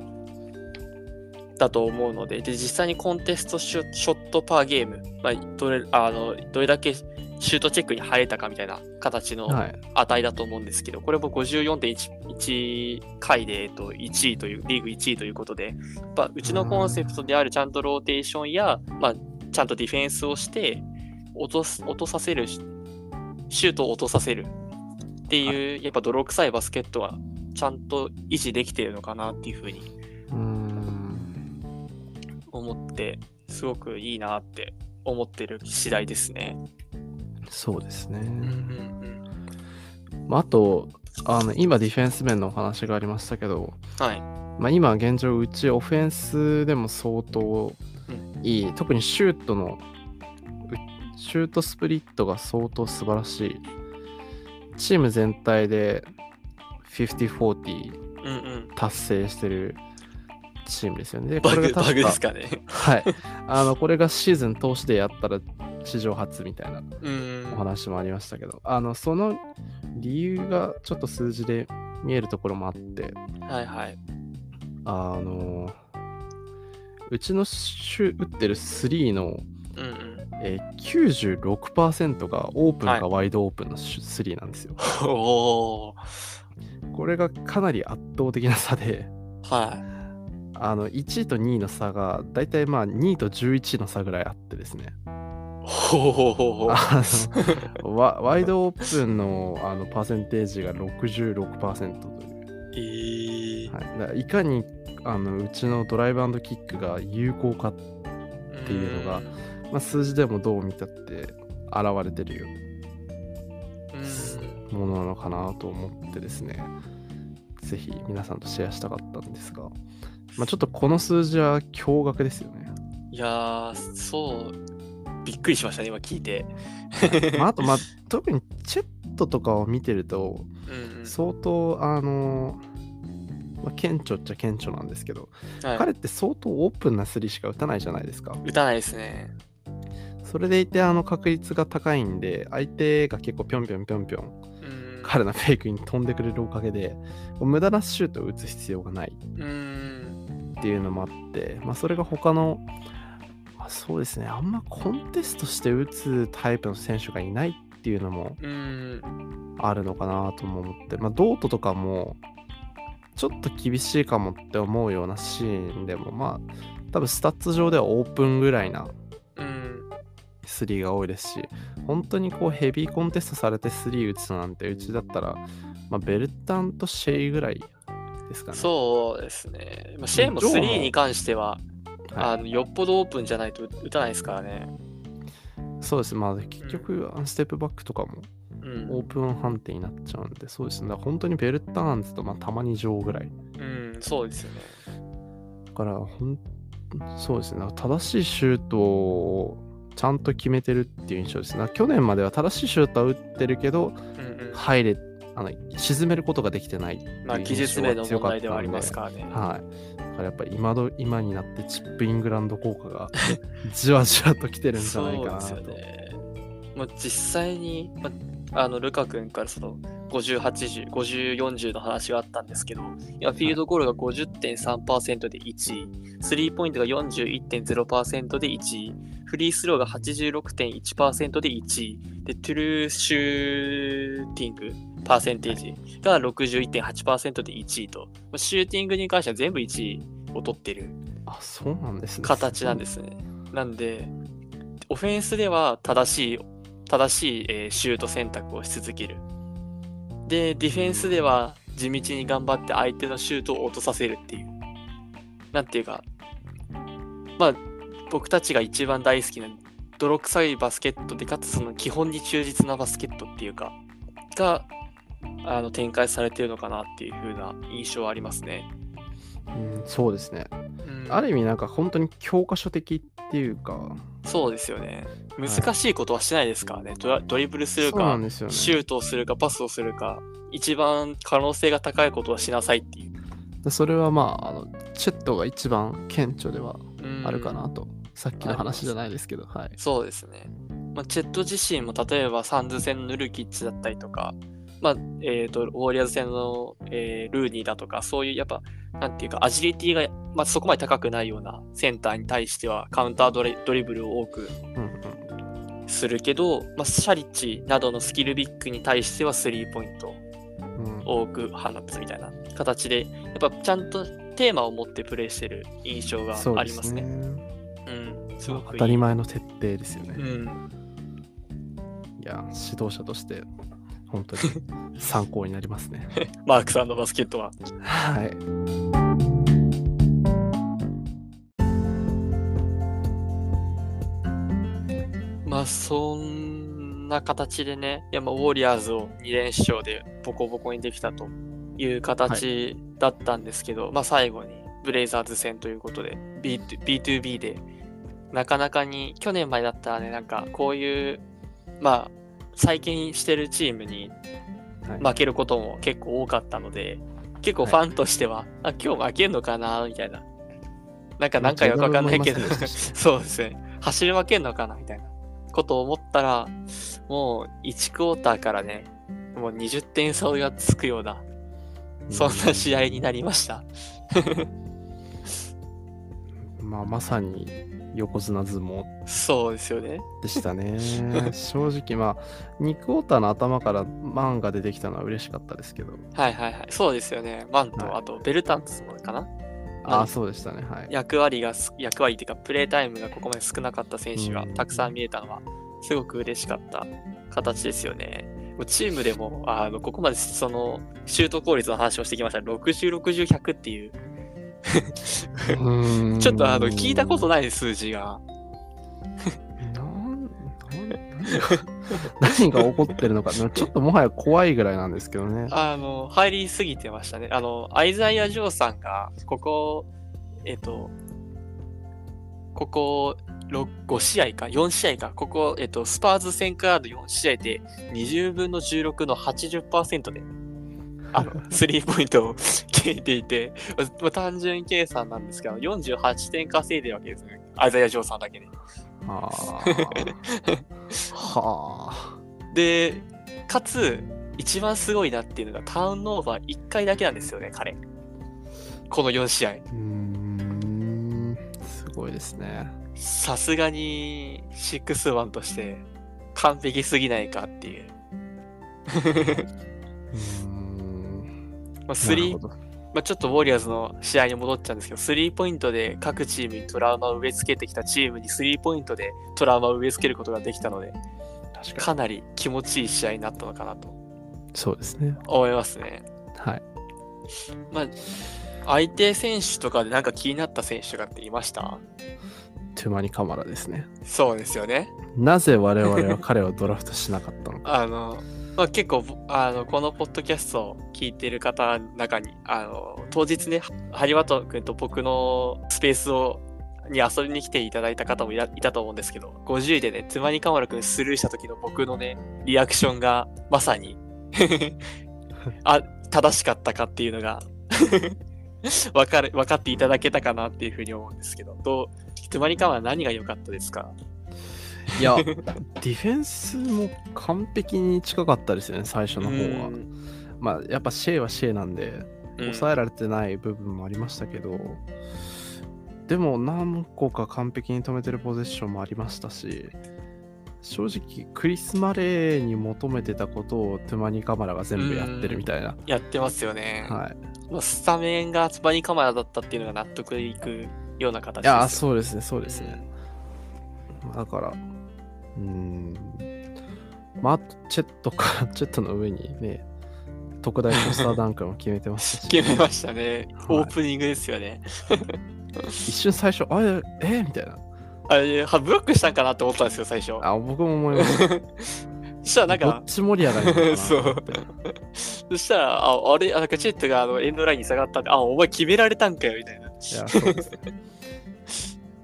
だと思うので、で、実際にコンテストショットパーゲーム、まあ、どれ、あの、どれだけシュートチェックに入れたかみたいな形のはい。値だと思うんですけど、これも54.1回で、えっと、1位という、リーグ1位ということで、やっぱうちのコンセプトであるちゃんとローテーションや、まあ、ちゃんとディフェンスをして、落とす、落とさせる、シュートを落とさせるっていう、やっぱ泥臭いバスケットはちゃんと維持できているのかなっていうふうに。思って、すごくいいなって思ってる次第ですね。そうですね。うんうんまあ、あと、あの今、ディフェンス面のお話がありましたけど、うん。はい。まあ、今現状、うちオフェンスでも相当いい、特にシュートの、うシュートスプリットが相当素晴らしい。チーム全体で50-40うんうん。達成してるチームですよね。で、バグ、これが確かバグですかね。はい。あの、これがシーズン通してやったら史上初みたいなうんお話もありましたけど、あの、その理由がちょっと数字で見えるところもあって、はいはい。あの、うちの打ってる3の、うんうん。えー96%がオープンはいかワイドオープンのシュ3なんですよ。おー。これがかなり圧倒的な差で、はあの、1位と2位の差が、だいたいまあ2位と11の差ぐらいあってですね。い。ほほほほ。あのワワイドオープンのあのパーセンテージが66%という。えーはい、だからいかにあのうちのドライブキックが有効か、ていうのがまあ、数字でもどう見たって現れてるようんものなのかなと思ってですね、ぜひ皆さんとシェアしたかったんですが、まあ、ちょっとこの数字は驚愕ですよね。いやー、そう、びっくりしましたね、今聞いて。まあ、あと、まあ、特にチェットとかを見てると、うんうん相当、あの、まあ、顕著っちゃ顕著なんですけど、はい彼って相当オープンなスリーしか打たないじゃないですか。打たないですね。それでいて、あの確率が高いんで、相手が結構ぴょんぴょんぴょんぴょん、うん彼のフェイクに飛んでくれるおかげで、無駄なシュートを打つ必要がないうん。っていうのもあって、まあ、それが他の、まあ、そうですね、あんまコンテストして打つタイプの選手がいないっていうのもうん。あるのかなとも思って、まあ、ドートとかも、ちょっと厳しいかもって思うようなシーンでも、まあ、多分スタッツ上ではオープンぐらいなうん。3が多いですし、本当にこうヘビーコンテストされて3打つなんてうちだったら、まあ、ベルタンとシェイぐらいですかね。そうですね。まあ、シェイもジョーも3に関しては、はいあのよっぽどオープンじゃないと打たないですからね。そうです。まあ結局、アンステップバックとかもうん。オープン判定になっちゃうんで、そうですね。だから本当にベルターンズとまあたまにジョーぐらい。うん、そうですよね。だから、ほんそうですね。正しいシュートをちゃんと決めてるっていう印象ですね。去年までは正しいシュートは打ってるけど。入れ、あの沈めることができてないまあ、技術面の問題ではありますからね。はい。だからやっぱり今ど今になってチップイングランド効果が じわじわと来てるんじゃないかなと。そうですよね。まあ、実際に、まあ、あのルカ君からその50、80、50、40の話があったんですけど、今フィールドゴールが50.3%で1位、スリーポイントが41.0%で1位、フリースローが86.1%で1位、で、トゥルーシューティングパーセンテージが61.8%で1位と、まあシューティングに関しては全部1位を取ってるあ、そうなんですね。形なんですね。なんで、オフェンスでは正しい、正しい、えーシュート選択をし続ける。で、ディフェンスでは地道に頑張って相手のシュートを落とさせるっていう。なんていうか、まあ、僕たちが一番大好きな泥臭いバスケットで、かつその基本に忠実なバスケットっていうか、が、あの展開されてるのかなっていう風な印象はありますね。うん、そうですね。うんある意味なんか本当に教科書的っていうか、そうですよね。難しいことはしないですからね。ドラドリブルするそうなか、んですよね。シュートをするか、パスをするか、一番可能性が高いことはしなさいっていう。でそれはまああの、チェットが一番顕著ではうんあるかなと。さっきの話じゃないですけど、はい。そうですね。まあ、チェット自身も例えばサンズ戦のヌルキッチだったりとか、まあ、えっ、と、ウォリアーズ戦の、えールーニーだとか、そういうやっぱ、なんていうか、アジリティが、まあ、そこまで高くないようなセンターに対しては、カウンタードリドリブルを多くうんうんするけど、まあ、シャリッチなどのスキルビッグに対してはスリーポイントうん多く放つみたいな形で、やっぱちゃんとテーマを持ってプレイしてる印象がありますすね。ね。うん、すごく。当たり前の徹底ですよね。うん、いや、指導者として本当に 参考になりますね。マークさんのバスケットは。はい。まあ、そんな形でね、いやまあウォリアーズを2連勝でボコボコにできたという形だったんですけど、まあ最後にブレイザーズ戦ということで B2- B2B でなかなかに去年までだったらね、なんかこういう、まあ再建してるチームにはい負けることも結構多かったので、結構ファンとしては、あ、今日負けんのかなみたいな。なんか何回かわかんないけど そうですね。走り負けんのかなみたいなことを思ったら、もう1クォーターからね、もう20点差がつくような、そんな試合になりました。まあ、まさに横綱相撲そうですよね。でしたね。正直、まあ、2クォーターの頭からマンが出てきたのは嬉しかったですけど、はいはいはい。そうですよね。マンと、はいあとベルタンツもかなああ、そうでしたね。はい。役割がす、役割っていうか、プレータイムがここまで少なかった選手がうんたくさん見えたのは、すごく嬉しかった形ですよね。チームでも、あの、ここまでその、シュート効率の話をしてきました。60、60、100っていう、ちょっとあの、聞いたことない数字が、何が起こってるのか、ちょっともはや怖いぐらいなんですけどね。あの、入りすぎてましたね。あの、アイザイア・ジョーさんが、ここ、えっと、ここ6 5試合か、4試合か、ここ、えっと、スパーズ戦からの4試合で、20分の16の80%で、あの、スリーポイントを決めていて、まあ、単純計算なんですけど、48点稼いでるわけですね。アイザイア・ジョーさんだけで。はあ。はあ。で、かつ、一番すごいなっていうのが、ターンオーバー1回だけなんですよね、彼。この4試合。うーん。すごいですね。さすがに、シックスワンとして、完璧すぎないかっていう。うーん。まあ、スリーまあ、ちょっとウォリアーズの試合に戻っちゃうんですけど、スリーポイントで各チームにトラウマを植え付けてきたチームにスリーポイントでトラウマを植え付けることができたので、確かかなり気持ちいい試合になったのかなとに。そうですね。思いますね。はい。まあ、相手選手とかでなんか気になった選手とかっていました？トゥマニカマラですね。そうですよね。なぜ我々は彼をドラフトしなかったのか。あの、まあ、結構あのこのポッドキャストを聞いてる方の中にあの当日ねハリワト君と僕のスペースをに遊びに来ていただいた方もいたと思うんですけど50位でねつまにかまる君スルーした時の僕のねリアクションがまさに あ正しかったかっていうのが わかる分かっていただけたかなっていうふうに思うんですけどどうつまにかまる何が良かったですか？いや、ディフェンスも完璧に近かったですよね、最初の方は。まあ、やっぱシェイはシェイなんで、うん抑えられてない部分もありましたけど、でも何個か完璧に止めてるポゼッションもありましたし、正直、クリス・マレーに求めてたことをトゥマニカマラが全部やってるみたいな。やってますよね。はい。まあスタメンがつばにカマラだったっていうのが納得いくような形いですよ。や、そうですね、そうですね。だから、うーん。まあ、あとチェットか、チェットの上にね、特大ポスターダンクも決めてましたし、決めましたね。はいオープニングですよね。一瞬最初、あれ、えみたいな。あれ、はブロックしたんかなって思ったんですよ、最初。あ、僕も思いました。そしたらなんかどっ、ち盛り上がりそうそしたら、ああれ、あなんかチェットがあのエンドラインに下がったんで、あ、お前決められたんかよ、みたいな。いや、そうですね。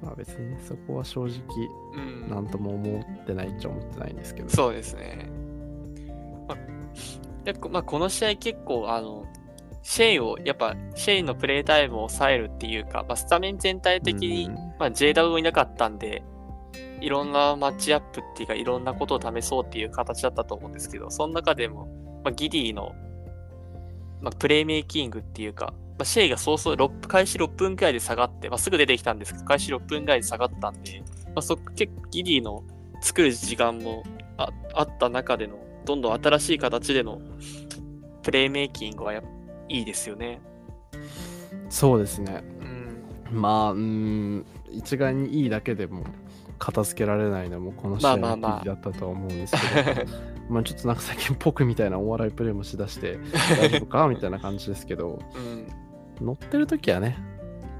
まあ別にねそこは正直、うん。なんとも思ってないっちゃ思ってないんですけど。そうですね。まあ、でこまあ、この試合結構、あの、シェイを、やっぱ、シェイのプレイタイムを抑えるっていうか、まあ、スタメン全体的に、うんまあ、JW もいなかったんで、いろんなマッチアップっていうか、いろんなことを試そうっていう形だったと思うんですけど、その中でも、まあ、ギディの、まあ、プレイメイキングっていうか、まあ、シェイが早々6開始6分くらいで下がって、まあ、すぐ出てきたんですけど、開始6分くらいで下がったんで、まあ、そ結構ギディの作る時間もああった中での、どんどん新しい形でのプレイメイキングはやっいいですよね。そうですね。うん。まあ、うーん、一概にいいだけでも片付けられないのもこの試合のまあまあまあ記事だったとは思うんですけど、まあちょっとなんか最近僕みたいなお笑いプレイもしだして大丈夫か？みたいな感じですけど、うん、乗ってる時はね、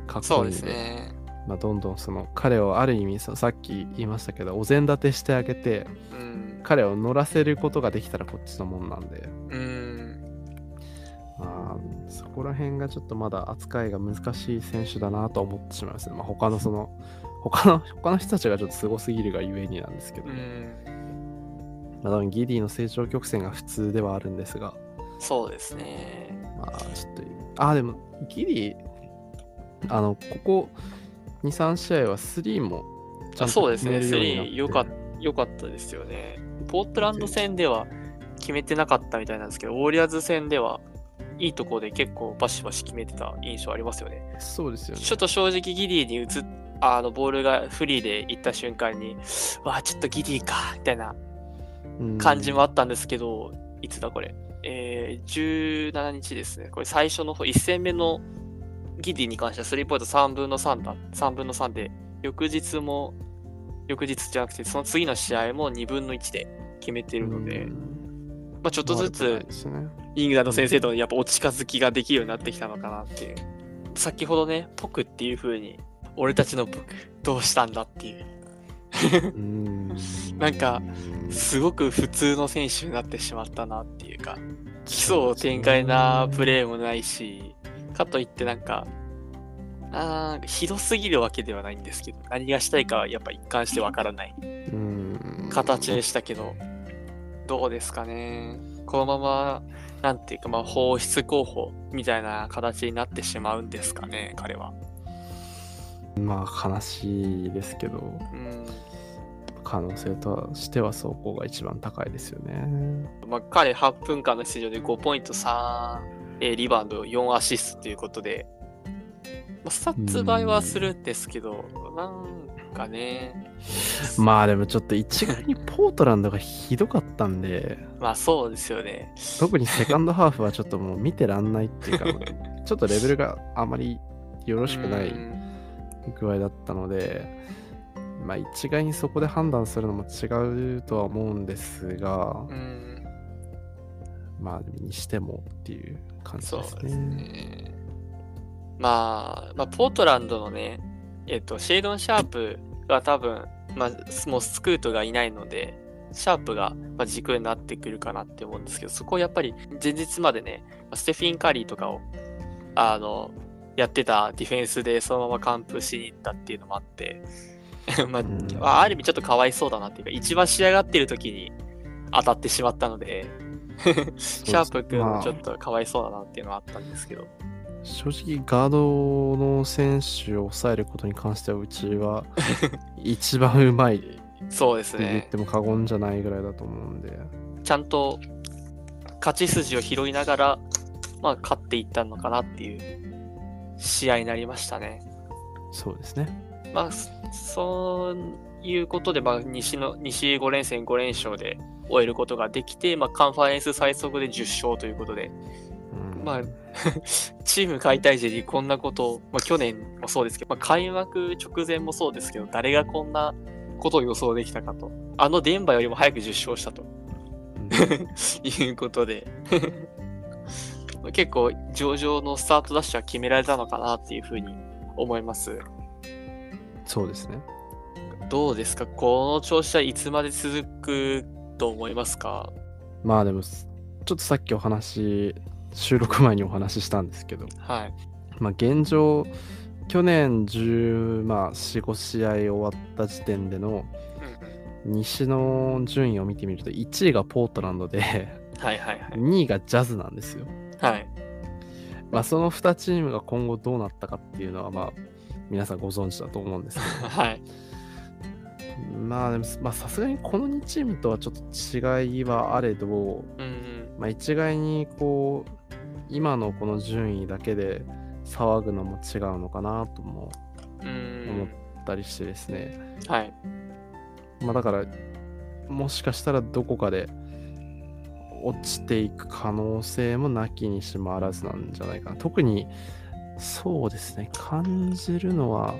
かっこいいんで、すね。まあ、どんどんその彼をある意味さっき言いましたけど、お膳立てしてあげて、うん。彼を乗らせることができたらこっちのもんなんで、うん。まあ、そこら辺がちょっとまだ扱いが難しい選手だなと思ってしまいますね。まあ、他のその、他の、他の人たちがちょっとすごすぎるがゆえになんですけど、うん。まあ、多分ギディの成長曲線が普通ではあるんですが、そうですね。まあ、ちょっと、あ、でも、ギディ、あの、ここ2、3試合は3もちゃんとあそうですね。決めるようになって3良か良かったですよね。ポートランド戦では決めてなかったみたいなんですけど、ウォリアーズ戦ではいいところで結構バシバシ決めてた印象ありますよね。そうですよね。ちょっと正直ギディに移っあのボールがフリーで行った瞬間に、わあ、ちょっとギディか、みたいなうん感じもあったんですけど、いつだこれ。えー、17日ですね。これ最初の方、1戦目のギディに関してはスリーポイント3分の3だ。3分の3で、翌日も、翌日じゃなくて、その次の試合も2分の1で決めてるので、うんまあちょっとずつイングランド先生とやっぱお近づきができるようになってきたのかなっていう。先ほどね、僕っていう風に、俺たちの僕、どうしたんだっていう。うんなんかすごく普通の選手になってしまったなっていうか、基礎展開なプレーもないし、かといってなんか、あーひどすぎるわけではないんですけど、何がしたいかはやっぱ一貫してわからないうん形でしたけど、どうですかね。このまま、なんていうか、まあ、放出候補みたいな形になってしまうんですかね、彼は。まあ悲しいですけどうん。可能性としては走行が一番高いですよね。まあ、彼8分間の出場で5ポイント3、えーリバウンド4アシストということで、まあ、スタッツ倍はするんですけど、なんかね。まあでもちょっと一概にポートランドがひどかったんで、まあそうですよね。特にセカンドハーフはちょっともう見てらんないっていうか、ちょっとレベルがあまりよろしくないうん具合だったので、まあ一概にそこで判断するのも違うとは思うんですが、うん、まあにしてもっていう感じですね。そうですね。まあ、まあ、ポートランドのね、えっと、シェイドン・シャープが多分、まあ、もうスクートがいないので、シャープがまあ軸になってくるかなって思うんですけど、そこをやっぱり前日までね、まあステフィン・カリーとかを、あの、やってたディフェンスでそのまま完封しに行ったっていうのもあって、まあうん、まあある意味ちょっとかわいそうだなっていうか、一番仕上がってる時に当たってしまったので、シャープ君もちょっとかわいそうだなっていうのはあったんですけど。正直ガードの選手を抑えることに関してはうちは 一番うまいそうですね。言っても過言じゃないぐらいだと思うんで、ちゃんと勝ち筋を拾いながら、まあ、勝っていったのかなっていう試合になりましたね。そうですね。まあ、そそういうことで、まあ、西の西5連戦5連勝で終えることができて、まあ、カンファレンス最速で10勝ということで、うんまあ、チーム解体時にこんなことを、まあ、去年もそうですけど、まあ、開幕直前もそうですけど、誰がこんなことを予想できたかと。あのデンバよりも早く10勝したと。いうことで 結構上々のスタートダッシュは決められたのかなっていうふうに思います。そうですね。どうですか？この調子はいつまで続くと思いますか？まあでも、ちょっとさっきお話、収録前にお話ししたんですけど、はい。まあ現状、去年10、まあ4、5試合終わった時点でのうん西の順位を見てみると、1位がポートランドで、うん、はいはいはい。2位がジャズなんですよ。はい。まあその2チームが今後どうなったかっていうのは、まあ皆さんご存知だと思うんですけ はい。ど、まあでも、まあさすがにこの2チームとはちょっと違いはあれど、うんうん。まあ、一概にこう今のこの順位だけで騒ぐのも違うのかなともう思んったりしてですね、はい。まあ、だからもしかしたらどこかで落ちていく可能性もなきにしもあらずなんじゃないかな特にそうですね感じるのは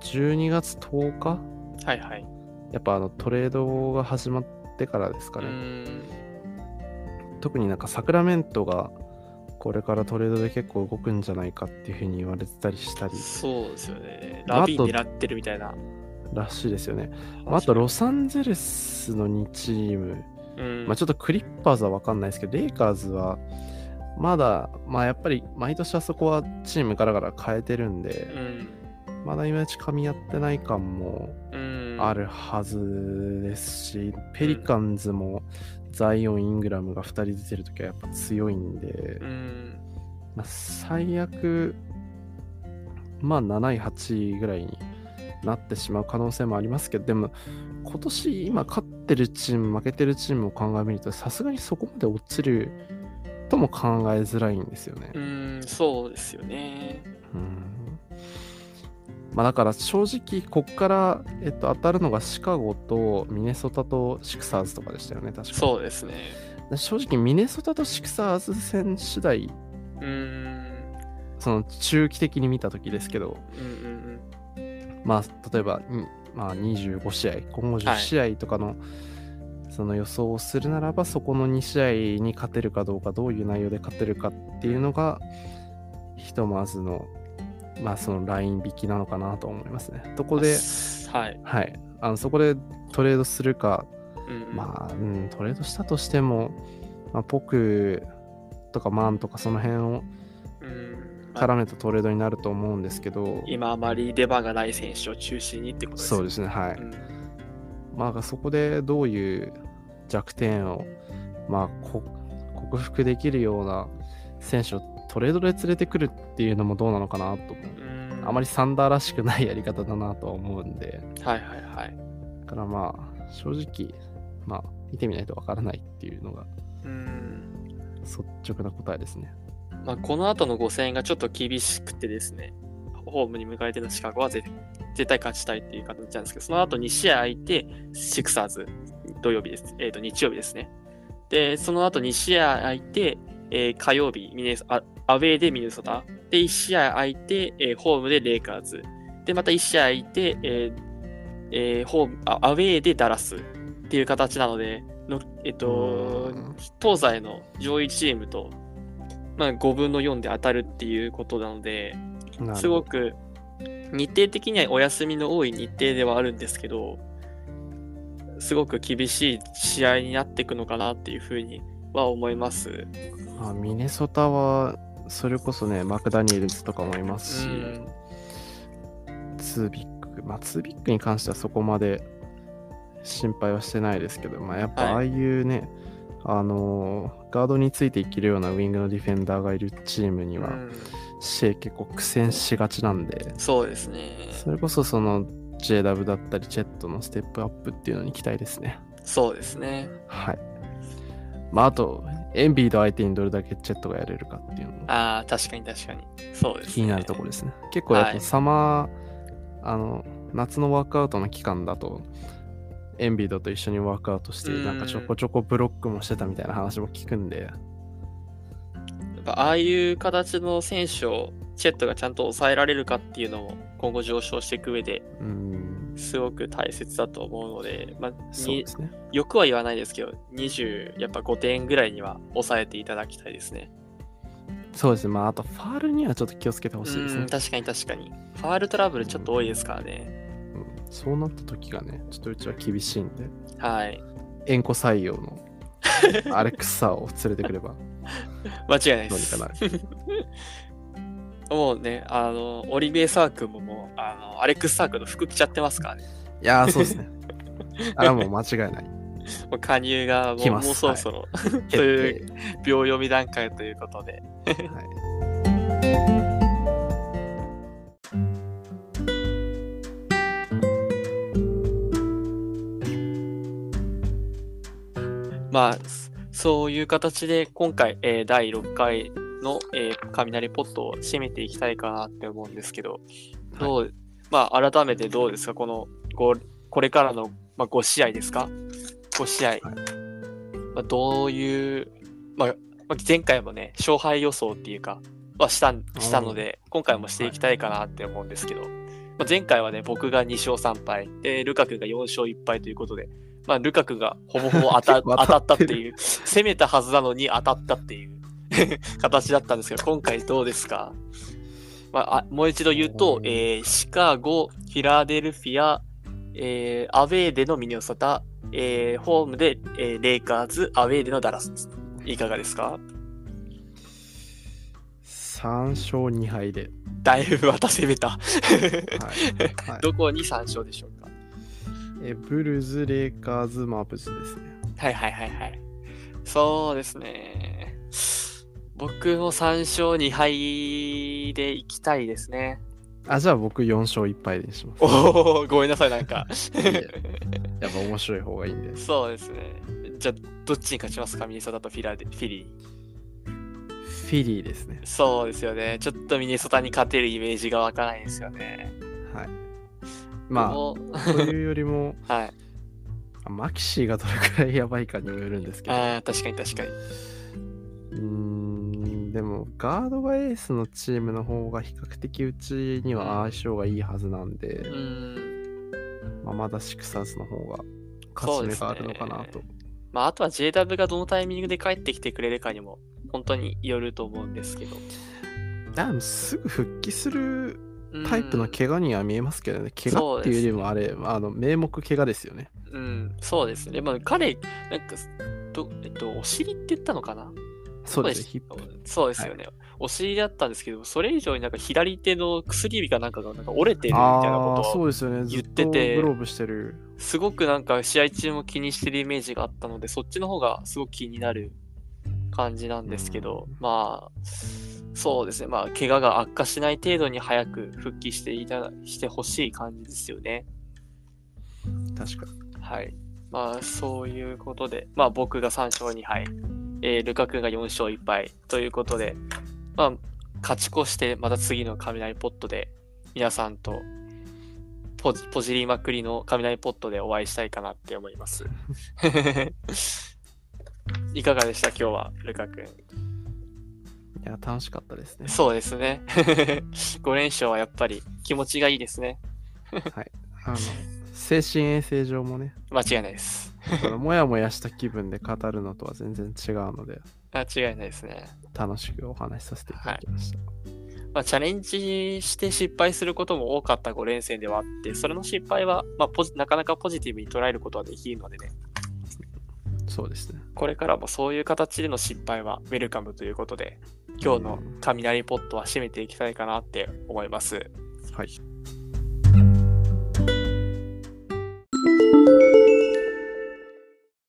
12月10日？はいはい。やっぱあのトレードが始まってからですかうね、ん。特になんかサクラメントがこれからトレードで結構動くんじゃないかっていうふうに言われてたりしたりそうですよね。まあラビー狙ってるみたいな。らしいですよね。まああとロサンゼルスの2チーム、うん。まあ、ちょっとクリッパーズは分かんないですけど、レイカーズはまだ、まあやっぱり毎年あそこはチームガラガラ変えてるんで、うん。まだいまいち噛み合ってない感もうん。あるはずですし、ペリカンズもザイオン・イングラムが2人出てるときはやっぱ強いんで、うん。まあ、最悪、まあ7位、8位ぐらいになってしまう可能性もありますけど、でも今年今勝ってるチーム、負けてるチームを考えみると、さすがにそこまで落ちるとも考えづらいんですよね。うん。そうですよね。うんまあだから正直、こっから、えっと、当たるのがシカゴとミネソタとシクサーズとかでしたよね、確かそうですね。正直、ミネソタとシクサーズ戦次第、うん。その中期的に見たときですけど、うんうんまあ、例えば、にまあ、25試合、今後10試合とかの、その予想をするならば、そこの2試合に勝てるかどうか、どういう内容で勝てるかっていうのが、ひとまずの、まあ、そのライン引きなのかなと思いますね。そこうん。で、はい。はい、あのそこでトレードするか、うんうんまあ、うん、トレードしたとしても、まあ、ポクとかマンとかその辺をうん絡めたトレードになると思うんですけど、今あまり出番がない選手を中心にってことですね。そうですね、はい。うんまあ、そこでどういう弱点を、まあ、こ克服できるような選手をトレードで連れてくるっていうのもどうなのかなとあまりサンダーらしくないやり方だなとは思うんで、はいはいはい。だからまあ、正直、まあ、見てみないとわからないっていうのがうん。率直な答えですね。まあ、この後の5戦がちょっと厳しくてですね、ホームに迎えてのシカゴは絶絶対勝ちたいっていう形なんですけど、その後2試合空いて、シクサーズ、土曜日です。えっ、と、日曜日ですね。で、その後2試合空いて、えー火曜日ミネソア、アウェーでミネソタ。で、1試合空いて、えーホームでレイカーズ。で、また1試合空いて、えーえーホームあ、アウェーでダラスっていう形なので、のえっ、とうん、東西の上位チームと、まあ、5分の4で当たるっていうことなので、すごく日程的にはお休みの多い日程ではあるんですけど、すごく厳しい試合になっていくのかなっていうふうには思います。まあ、ミネソタは、それこそね、マクダニエルズとかもいますし、うん。ツービック、まあ、ツービックに関してはそこまで心配はしてないですけど、まあ、やっぱはい。ああいうね、あのーガードについていけるようなウィングのディフェンダーがいるチームには、うんシェイ結構苦戦しがちなんで、そうですね。それこそその JW だったり、チェットのステップアップっていうのに期待ですね。そうですね。はい。まあ、あと、エンビード相手にどれだけチェットがやれるかっていうのもああ、確かに確かに。そうです、ね。気になるところですね。結構やっはいぱサマー、あの、夏のワークアウトの期間だと、エンビードと一緒にワークアウトして、うんなんかちょこちょこブロックもしてたみたいな話も聞くんで、ぱああいう形の選手をチェットがちゃんと抑えられるかっていうのも今後上昇していく上でうん、すごく大切だと思うので、まあ、ね。よくは言わないですけど、20、やっぱ5点ぐらいには抑えていただきたいですね。そうですね。まあ、あと、ファールにはちょっと気をつけてほしいですねうん、。確かに確かに。ファールトラブルちょっと多いですからね。うんそうなった時がね、ちょっとうちは厳しいんで、はい。円弧採用のアレクサを連れてくれば 間違いないです。どうにかなる。もうね、あの、オリビエ・サー君ももう、あの、アレックス・サー君の服着ちゃってますからね。いやー、そうですね。あれはもう間違いない。もう加入がもうもうそろそろ、決という定秒読み段階ということで。はいまあ、そそういう形で今回、えー第6回の、えー雷ポットを締めていきたいかなって思うんですけど、どう、まあ、改めてどうですか？この、ここれからの、まあ、5試合ですか ?5 試合。まあ、どういう、まあ、まあ前回もね、勝敗予想っていうか、はしたんしたので、今回もしていきたいかなって思うんですけど、まあ、前回はね、僕が2勝3敗、で、ルカクが4勝1敗ということで、まあ、ルカクがほぼほぼ当た 当たったっていう、攻めたはずなのに当たったっていう。形だったんですけど、今回どうですか、まあ、あもう一度言うと、えーシカゴ、フィラデルフィア、えーアウェーでのミネソタ、えーホームで、えーレイカーズ、アウェーでのダラスです。いかがですか？3勝2敗で。だいぶまた攻めた。はい。はい。どこに3勝でしょう？かえブルズ、レイカーズ、マーブズですね。はいはいはいはい。そうですね。僕も3勝2敗でいきたいですね。あ、じゃあ僕4勝1敗でします。おお、ごめんなさい、なんか。いえ やっぱ面白い方がいいんで。そうですね。じゃあ、どっちに勝ちますか？ミネソタとフィラデフィリフィリーですねー。。そうですよね。ちょっとミネソタに勝てるイメージが湧かないですよね。はい。まもあ、というよりも、あ、はい。あマキシーがどれくらいやばいかにもよるんですけど。ああ、確かに確かに。うーん、でも、ガードがエースのチームの方が比較的うちには相性がいいはずなんで、うーん。まあ、まだシクサーズの方が勝ち目があるのかなと。まあ、あとは JW がどのタイミングで帰ってきてくれるかにも、本当によると思うんですけど。でもすぐ復帰するうんタイプの怪我には見えますけどね。怪我っていうよりもあれ、あの名目怪我ですよね。うん、そうですね。まあ、彼、なんか、どえっと、お尻って言ったのかな？そうですね。そうですよね。お尻だったんですけど、それ以上になんか左手の薬指かなんかがなんか折れてるみたいなことを、そうですよね。ず言っててグローブしてる。すごくなんか試合中も気にしてるイメージがあったので、そっちの方がすごく気になる感じなんですけど、まあ、そうですね。まあ、怪我が悪化しない程度に早く復帰していただしてほしい感じですよね。確かに。はい。まあ、そういうことで、まあ、僕が3勝2敗、えールカ君が4勝1敗ということで、まあ、勝ち越して、また次の雷ポットで、皆さんと、ポジポジりまくりの雷ポットでお会いしたいかなって思います。いかがでした？今日は、ルカ君。いや、楽しかったですね。そうですね。5連勝はやっぱり気持ちがいいですね。あの、精神衛生上もね、間違いないです。もやもやした気分で語るのとは全然違うので、間違いないですね。楽しくお話しさせていただきました。まあ、チャレンジして失敗することも多かった5連戦ではあって、それの失敗は、まあ、ポジなかなかポジティブに捉えることはできるのでね、そうですね。これからもそういう形での失敗はウェルカムということで、今日の雷ポットは締めていきたいかなって思います。はい。